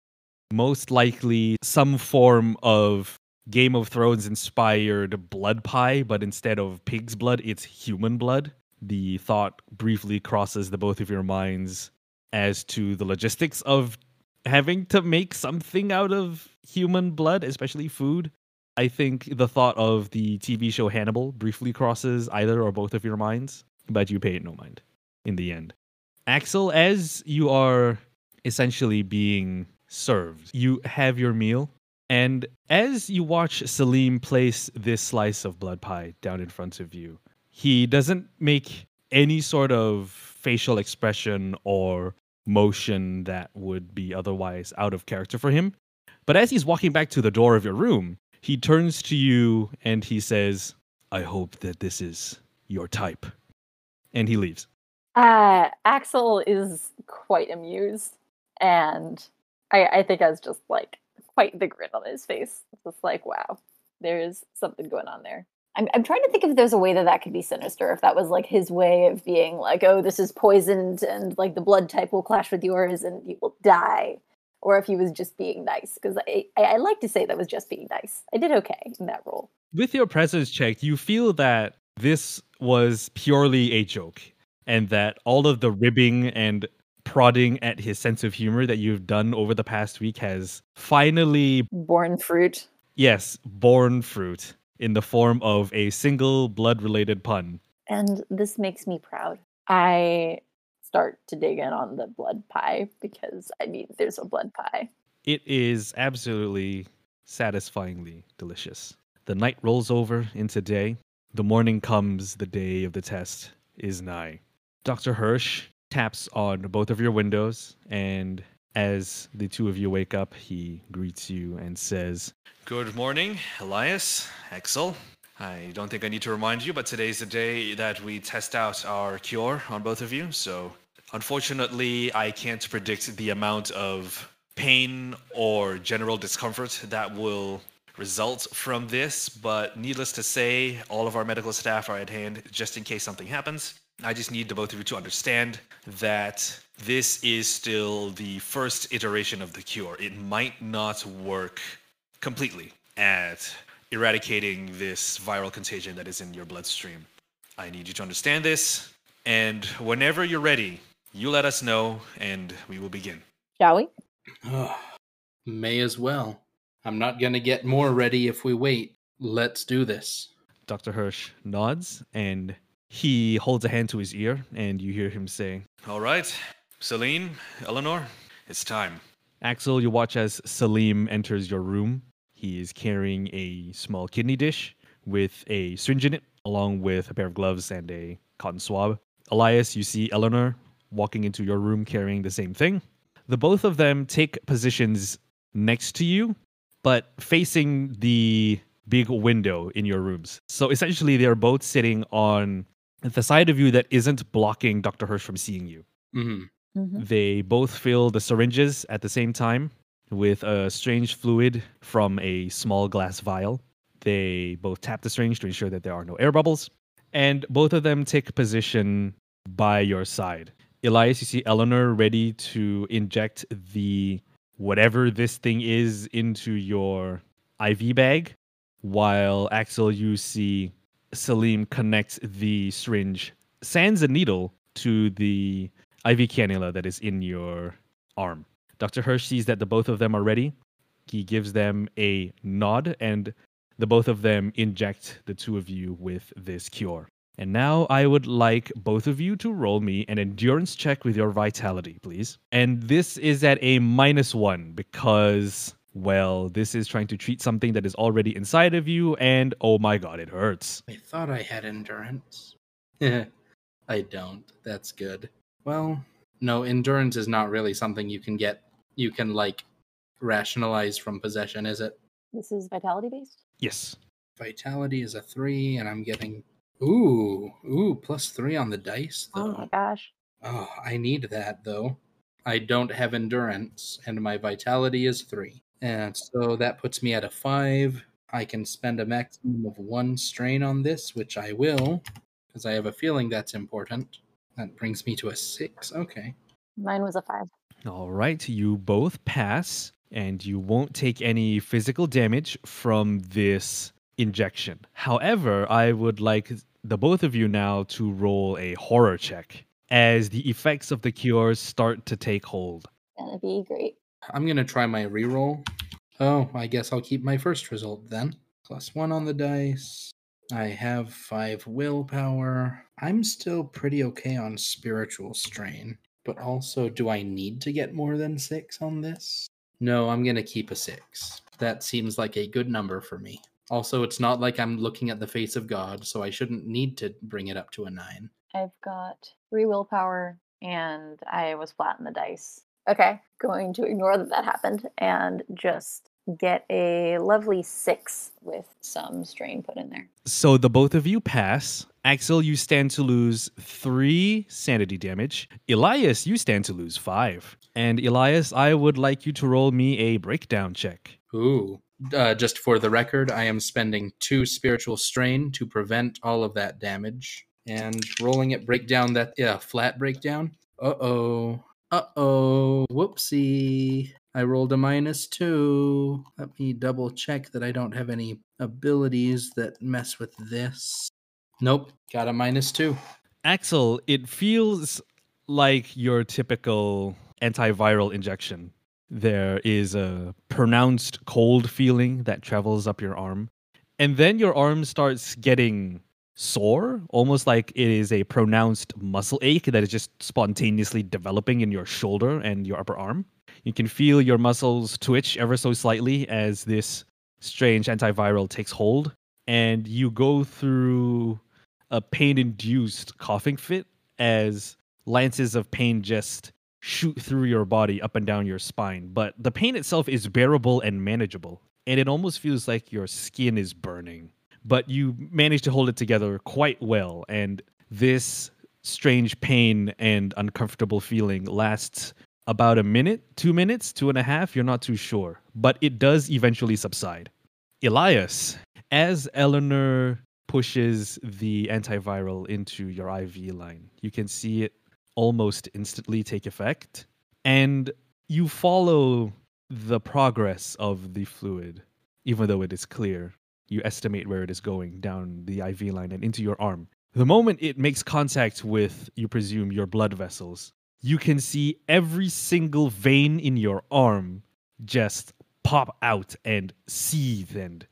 most likely some form of Game of Thrones inspired blood pie, but instead of pig's blood, it's human blood. The thought briefly crosses the both of your minds as to the logistics of having to make something out of human blood, especially food. I think the thought of the TV show Hannibal briefly crosses either or both of your minds, but you pay it no mind in the end. Axel, as you are essentially being served, you have your meal. And as you watch Salim place this slice of blood pie down in front of you, he doesn't make any sort of facial expression or motion that would be otherwise out of character for him. But as he's walking back to the door of your room, he turns to you and he says, I hope that this is your type. And he leaves. Uh, Axel is quite amused. And I, I think has just like quite the grin on his face. It's just like, wow, there's something going on there. I'm, I'm trying to think if there's a way that that could be sinister. If that was like his way of being like, oh, this is poisoned and like the blood type will clash with yours and you will die. Or if he was just being nice. Because I, I, I like to say that was just being nice. I did okay in that role. With your presence check, you feel that this was purely a joke and that all of the ribbing and prodding at his sense of humor that you've done over the past week has finally borne fruit. Yes, borne fruit in the form of a single blood related pun. And this makes me proud. I start to dig in on the blood pie because I mean, there's a blood pie. It is absolutely satisfyingly delicious. The night rolls over into day. The morning comes, the day of the test is nigh. Dr. Hirsch taps on both of your windows, and as the two of you wake up, he greets you and says, Good morning, Elias, Axel. I don't think I need to remind you, but today's the day that we test out our cure on both of you. So, unfortunately, I can't predict the amount of pain or general discomfort that will result from this, but needless to say, all of our medical staff are at hand just in case something happens. I just need the both of you to understand that this is still the first iteration of the cure. It might not work completely at eradicating this viral contagion that is in your bloodstream. I need you to understand this, and whenever you're ready, you let us know and we will begin. Shall we? Oh, may as well. I'm not going to get more ready if we wait. Let's do this. Dr. Hirsch nods and he holds a hand to his ear, and you hear him say, All right, Salim, Eleanor, it's time. Axel, you watch as Salim enters your room. He is carrying a small kidney dish with a syringe in it, along with a pair of gloves and a cotton swab. Elias, you see Eleanor walking into your room carrying the same thing. The both of them take positions next to you, but facing the big window in your rooms. So essentially, they're both sitting on the side of you that isn't blocking Dr. Hirsch from seeing you. hmm Mm-hmm. They both fill the syringes at the same time with a strange fluid from a small glass vial. They both tap the syringe to ensure that there are no air bubbles. And both of them take position by your side. Elias, you see Eleanor ready to inject the whatever this thing is into your IV bag, while Axel, you see Salim connects the syringe, sands a needle to the IV cannula that is in your arm. Dr. Hirsch sees that the both of them are ready. He gives them a nod, and the both of them inject the two of you with this cure. And now I would like both of you to roll me an endurance check with your vitality, please. And this is at a minus one because, well, this is trying to treat something that is already inside of you, and oh my god, it hurts. I thought I had endurance. I don't. That's good. Well, no, endurance is not really something you can get, you can like rationalize from possession, is it? This is vitality based. Yes. Vitality is a three, and I'm getting. Ooh, ooh, plus three on the dice, Oh my gosh. Oh, I need that though. I don't have endurance, and my vitality is three. And so that puts me at a five. I can spend a maximum of one strain on this, which I will, because I have a feeling that's important. That brings me to a six. Okay. Mine was a five. All right, you both pass, and you won't take any physical damage from this injection. However, I would like the both of you now to roll a horror check as the effects of the cures start to take hold. Gonna be great. I'm going to try my reroll. Oh, I guess I'll keep my first result then. Plus one on the dice. I have five willpower. I'm still pretty okay on spiritual strain, but also, do I need to get more than six on this? No, I'm going to keep a six. That seems like a good number for me. Also, it's not like I'm looking at the face of God, so I shouldn't need to bring it up to a nine. I've got three willpower and I was flat in the dice. Okay, going to ignore that that happened and just get a lovely six with some strain put in there. So the both of you pass. Axel, you stand to lose three sanity damage. Elias, you stand to lose five. And Elias, I would like you to roll me a breakdown check. Ooh. Uh, just for the record, I am spending two spiritual strain to prevent all of that damage. And rolling it breakdown that yeah, flat breakdown. Uh oh. Uh oh. Whoopsie. I rolled a minus two. Let me double check that I don't have any abilities that mess with this. Nope. Got a minus two. Axel, it feels like your typical antiviral injection. There is a pronounced cold feeling that travels up your arm. And then your arm starts getting sore, almost like it is a pronounced muscle ache that is just spontaneously developing in your shoulder and your upper arm. You can feel your muscles twitch ever so slightly as this strange antiviral takes hold, and you go through a pain induced coughing fit as lances of pain just shoot through your body up and down your spine. But the pain itself is bearable and manageable, and it almost feels like your skin is burning. But you manage to hold it together quite well, and this strange pain and uncomfortable feeling lasts about a minute, two minutes, two and a half, you're not too sure. But it does eventually subside. Elias, as Eleanor pushes the antiviral into your IV line. You can see it almost instantly take effect, and you follow the progress of the fluid, even though it is clear. You estimate where it is going down the IV line and into your arm. The moment it makes contact with, you presume, your blood vessels, you can see every single vein in your arm just pop out and seethe and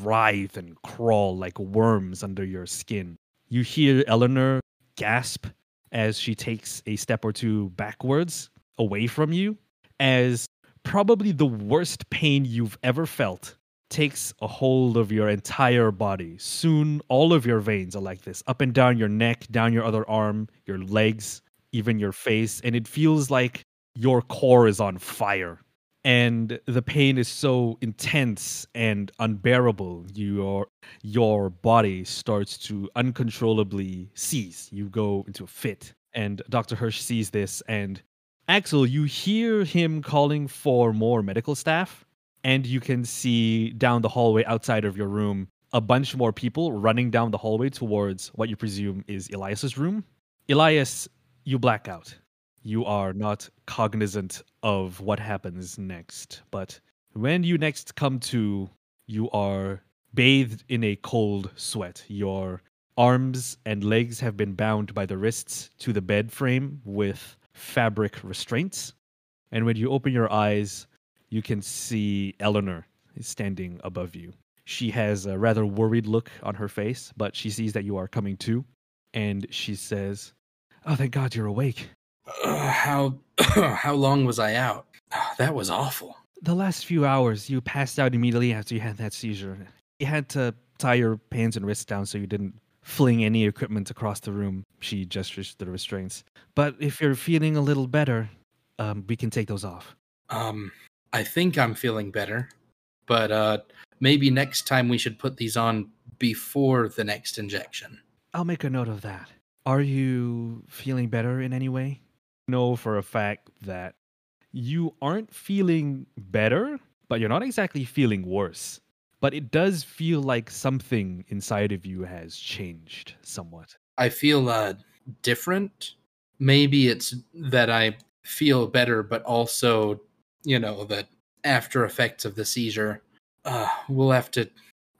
writhe and crawl like worms under your skin. You hear Eleanor gasp as she takes a step or two backwards away from you, as probably the worst pain you've ever felt takes a hold of your entire body. Soon, all of your veins are like this up and down your neck, down your other arm, your legs, even your face. And it feels like your core is on fire. And the pain is so intense and unbearable. Your your body starts to uncontrollably seize. You go into a fit. And Dr. Hirsch sees this and Axel, you hear him calling for more medical staff and you can see down the hallway outside of your room a bunch more people running down the hallway towards what you presume is Elias's room. Elias, you black out. You are not cognizant of what happens next, but when you next come to, you are bathed in a cold sweat. Your arms and legs have been bound by the wrists to the bed frame with fabric restraints. And when you open your eyes, you can see Eleanor is standing above you. She has a rather worried look on her face, but she sees that you are coming to, and she says, "Oh, thank God you're awake." Uh, how how long was I out? Oh, that was awful. The last few hours, you passed out immediately after you had that seizure. You had to tie your hands and wrists down so you didn't fling any equipment across the room. She gestures to the restraints. But if you're feeling a little better, um, we can take those off. Um, I think I'm feeling better, but uh, maybe next time we should put these on before the next injection. I'll make a note of that. Are you feeling better in any way? Know for a fact that you aren't feeling better, but you're not exactly feeling worse. But it does feel like something inside of you has changed somewhat. I feel uh, different. Maybe it's that I feel better, but also you know the after effects of the seizure. Uh, we'll have to.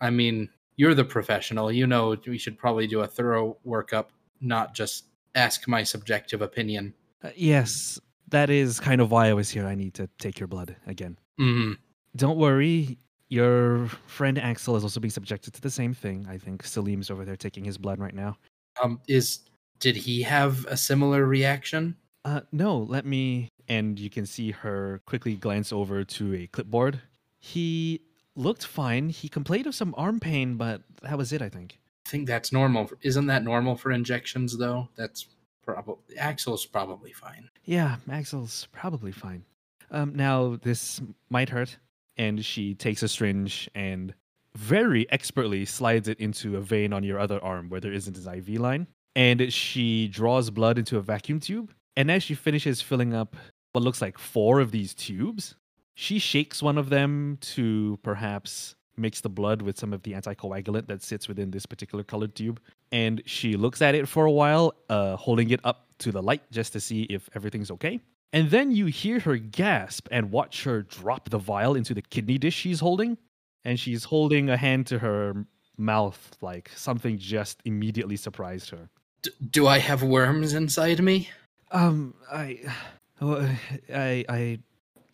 I mean, you're the professional. You know, we should probably do a thorough workup, not just ask my subjective opinion. Uh, yes, that is kind of why I was here. I need to take your blood again. Mm-hmm. Don't worry. Your friend Axel is also being subjected to the same thing. I think Salim's over there taking his blood right now. Um, is did he have a similar reaction? Uh, no. Let me and you can see her quickly glance over to a clipboard. He looked fine. He complained of some arm pain, but that was it, I think. I think that's normal. Isn't that normal for injections, though? That's probably Axel's probably fine. Yeah, Axel's probably fine. Um, now this might hurt, and she takes a syringe and very expertly slides it into a vein on your other arm where there isn't an IV line, and she draws blood into a vacuum tube. And as she finishes filling up what looks like four of these tubes. She shakes one of them to perhaps mix the blood with some of the anticoagulant that sits within this particular colored tube. And she looks at it for a while, uh, holding it up to the light just to see if everything's okay. And then you hear her gasp and watch her drop the vial into the kidney dish she's holding. And she's holding a hand to her mouth like something just immediately surprised her. D- do I have worms inside me? Um, I. Oh, I I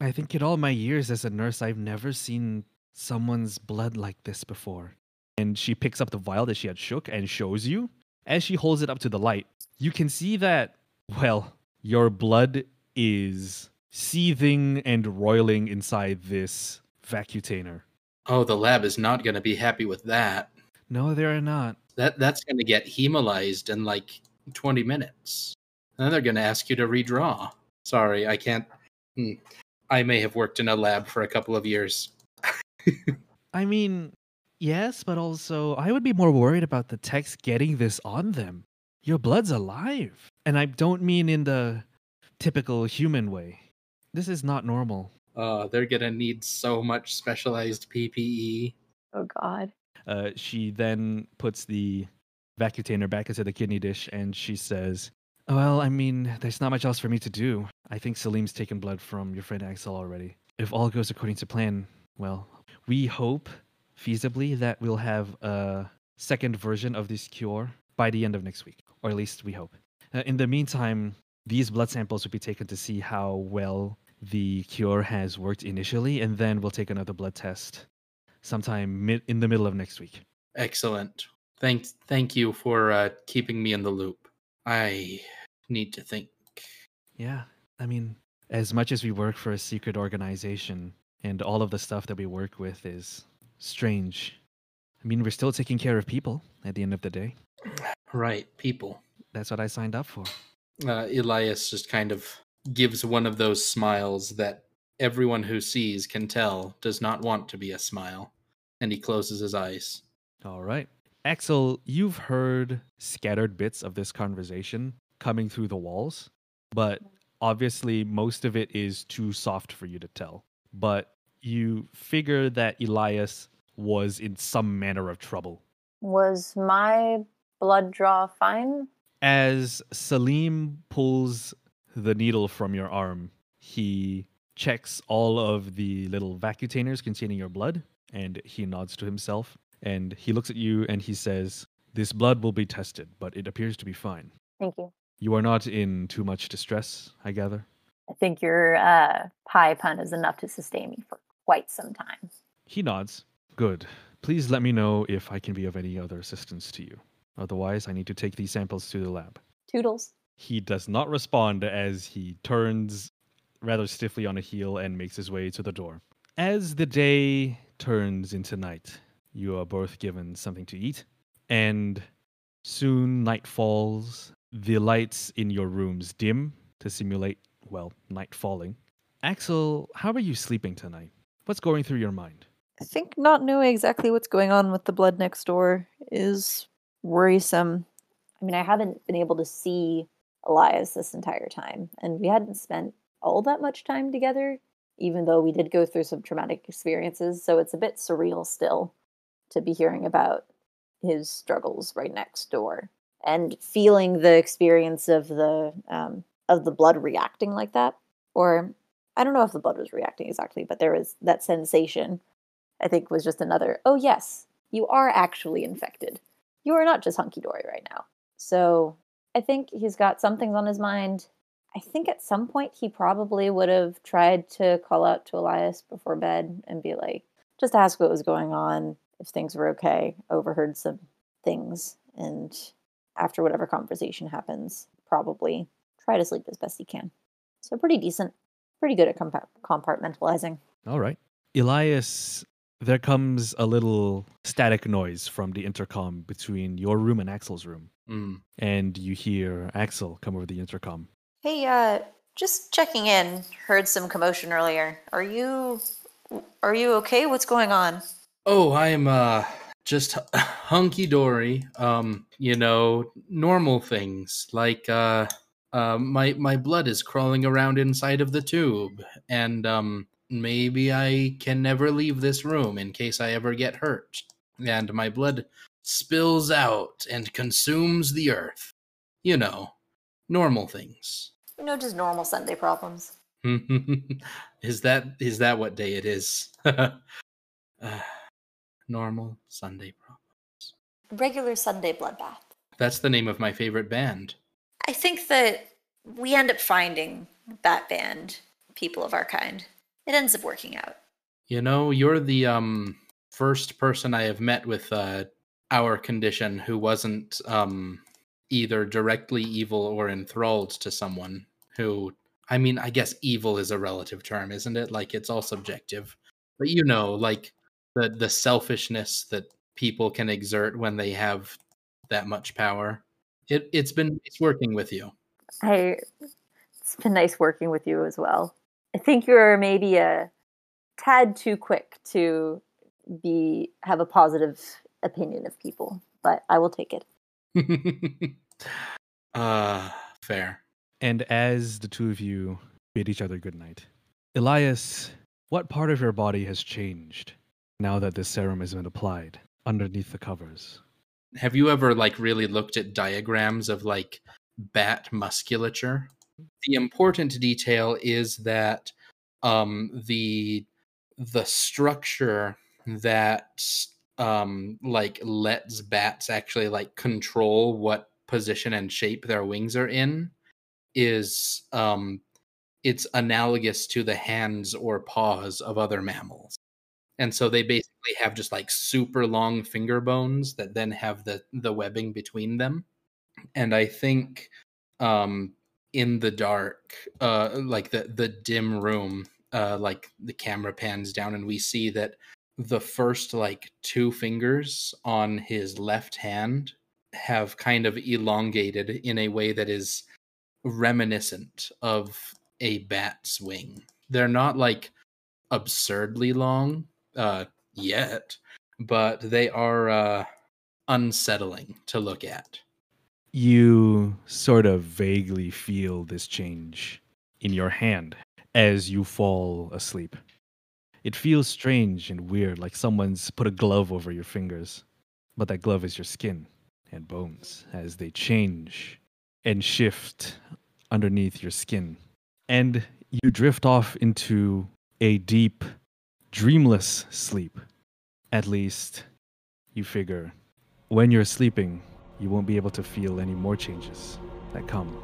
I think in all my years as a nurse, I've never seen someone's blood like this before. And she picks up the vial that she had shook and shows you. As she holds it up to the light, you can see that well, your blood is seething and roiling inside this vacutainer. Oh, the lab is not going to be happy with that. No, they're not. That that's going to get hemolyzed in like 20 minutes. And then they're going to ask you to redraw. Sorry, I can't. Hmm. I may have worked in a lab for a couple of years. I mean, yes, but also I would be more worried about the techs getting this on them. Your blood's alive. And I don't mean in the typical human way. This is not normal. Uh, they're gonna need so much specialized PPE. Oh God. Uh, she then puts the vacutainer back into the kidney dish and she says, Well, I mean, there's not much else for me to do. I think Salim's taken blood from your friend Axel already. If all goes according to plan, well, we hope feasibly that we'll have a second version of this cure by the end of next week, or at least we hope. Uh, in the meantime, these blood samples will be taken to see how well the cure has worked initially, and then we'll take another blood test sometime mid in the middle of next week. Excellent. Thank thank you for uh, keeping me in the loop. I need to think. Yeah, I mean, as much as we work for a secret organization, and all of the stuff that we work with is strange. I mean, we're still taking care of people at the end of the day. Right, people. That's what I signed up for. Uh, Elias just kind of gives one of those smiles that everyone who sees can tell does not want to be a smile, and he closes his eyes. All right. Axel, you've heard scattered bits of this conversation coming through the walls, but obviously most of it is too soft for you to tell. But you figure that Elias was in some manner of trouble. Was my blood draw fine? As Salim pulls the needle from your arm, he checks all of the little vacutainers containing your blood and he nods to himself and he looks at you and he says, This blood will be tested, but it appears to be fine. Thank you. You are not in too much distress, I gather. I think your uh, pie pun is enough to sustain me for quite some time. He nods. Good. Please let me know if I can be of any other assistance to you. Otherwise, I need to take these samples to the lab. Toodles. He does not respond as he turns rather stiffly on a heel and makes his way to the door. As the day turns into night, you are both given something to eat, and soon night falls. The lights in your rooms dim to simulate, well, night falling. Axel, how are you sleeping tonight? What's going through your mind? I think not knowing exactly what's going on with the blood next door is worrisome. I mean, I haven't been able to see Elias this entire time, and we hadn't spent all that much time together, even though we did go through some traumatic experiences. So it's a bit surreal still to be hearing about his struggles right next door and feeling the experience of the um, of the blood reacting like that, or I don't know if the blood was reacting exactly, but there was that sensation. I think was just another. Oh yes, you are actually infected. You are not just hunky dory right now. So I think he's got some things on his mind. I think at some point he probably would have tried to call out to Elias before bed and be like, just ask what was going on, if things were okay. Overheard some things, and after whatever conversation happens, probably try to sleep as best he can. So pretty decent, pretty good at compa- compartmentalizing. All right. Elias, there comes a little static noise from the intercom between your room and Axel's room. Mm. And you hear Axel come over the intercom. Hey, uh, just checking in. Heard some commotion earlier. Are you are you okay? What's going on? Oh, I'm uh just hunky dory. Um, you know, normal things like uh, uh, my my blood is crawling around inside of the tube, and um, maybe I can never leave this room in case I ever get hurt, and my blood spills out and consumes the earth. You know, normal things. You know, just normal Sunday problems. is that is that what day it is? uh, normal Sunday problems. Regular Sunday bloodbath. That's the name of my favorite band. I think that we end up finding that band, people of our kind. It ends up working out. You know, you're the um first person I have met with uh our condition who wasn't um either directly evil or enthralled to someone who I mean, I guess evil is a relative term, isn't it? Like it's all subjective. But you know, like the the selfishness that people can exert when they have that much power. It it's been it's working with you. I it's been nice working with you as well. I think you're maybe a tad too quick to be have a positive opinion of people, but I will take it. uh fair. And as the two of you bid each other good night, Elias, what part of your body has changed now that this serum has been applied? underneath the covers. Have you ever like really looked at diagrams of like bat musculature? The important detail is that um, the the structure that um, like lets bats actually like control what position and shape their wings are in is um, it's analogous to the hands or paws of other mammals. And so they basically have just like super long finger bones that then have the the webbing between them. And I think um in the dark, uh like the the dim room, uh like the camera pans down and we see that the first like two fingers on his left hand have kind of elongated in a way that is reminiscent of a bat's wing. They're not like absurdly long uh, yet, but they are uh, unsettling to look at. You sort of vaguely feel this change in your hand as you fall asleep. It feels strange and weird, like someone's put a glove over your fingers. But that glove is your skin and bones as they change and shift underneath your skin. And you drift off into a deep, dreamless sleep. At least, you figure when you're sleeping, you won't be able to feel any more changes that come.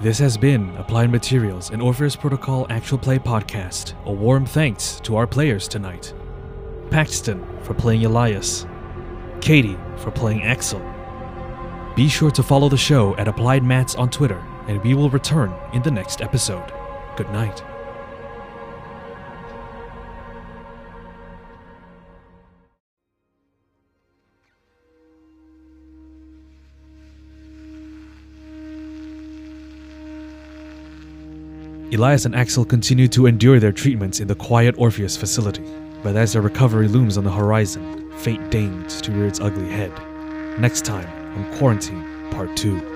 This has been Applied Materials, an Orpheus Protocol actual play podcast. A warm thanks to our players tonight Paxton for playing Elias, Katie for playing Axel. Be sure to follow the show at Applied Mats on Twitter, and we will return in the next episode. Good night. Elias and Axel continue to endure their treatments in the quiet Orpheus facility, but as their recovery looms on the horizon, fate deigns to rear its ugly head. Next time on Quarantine Part 2.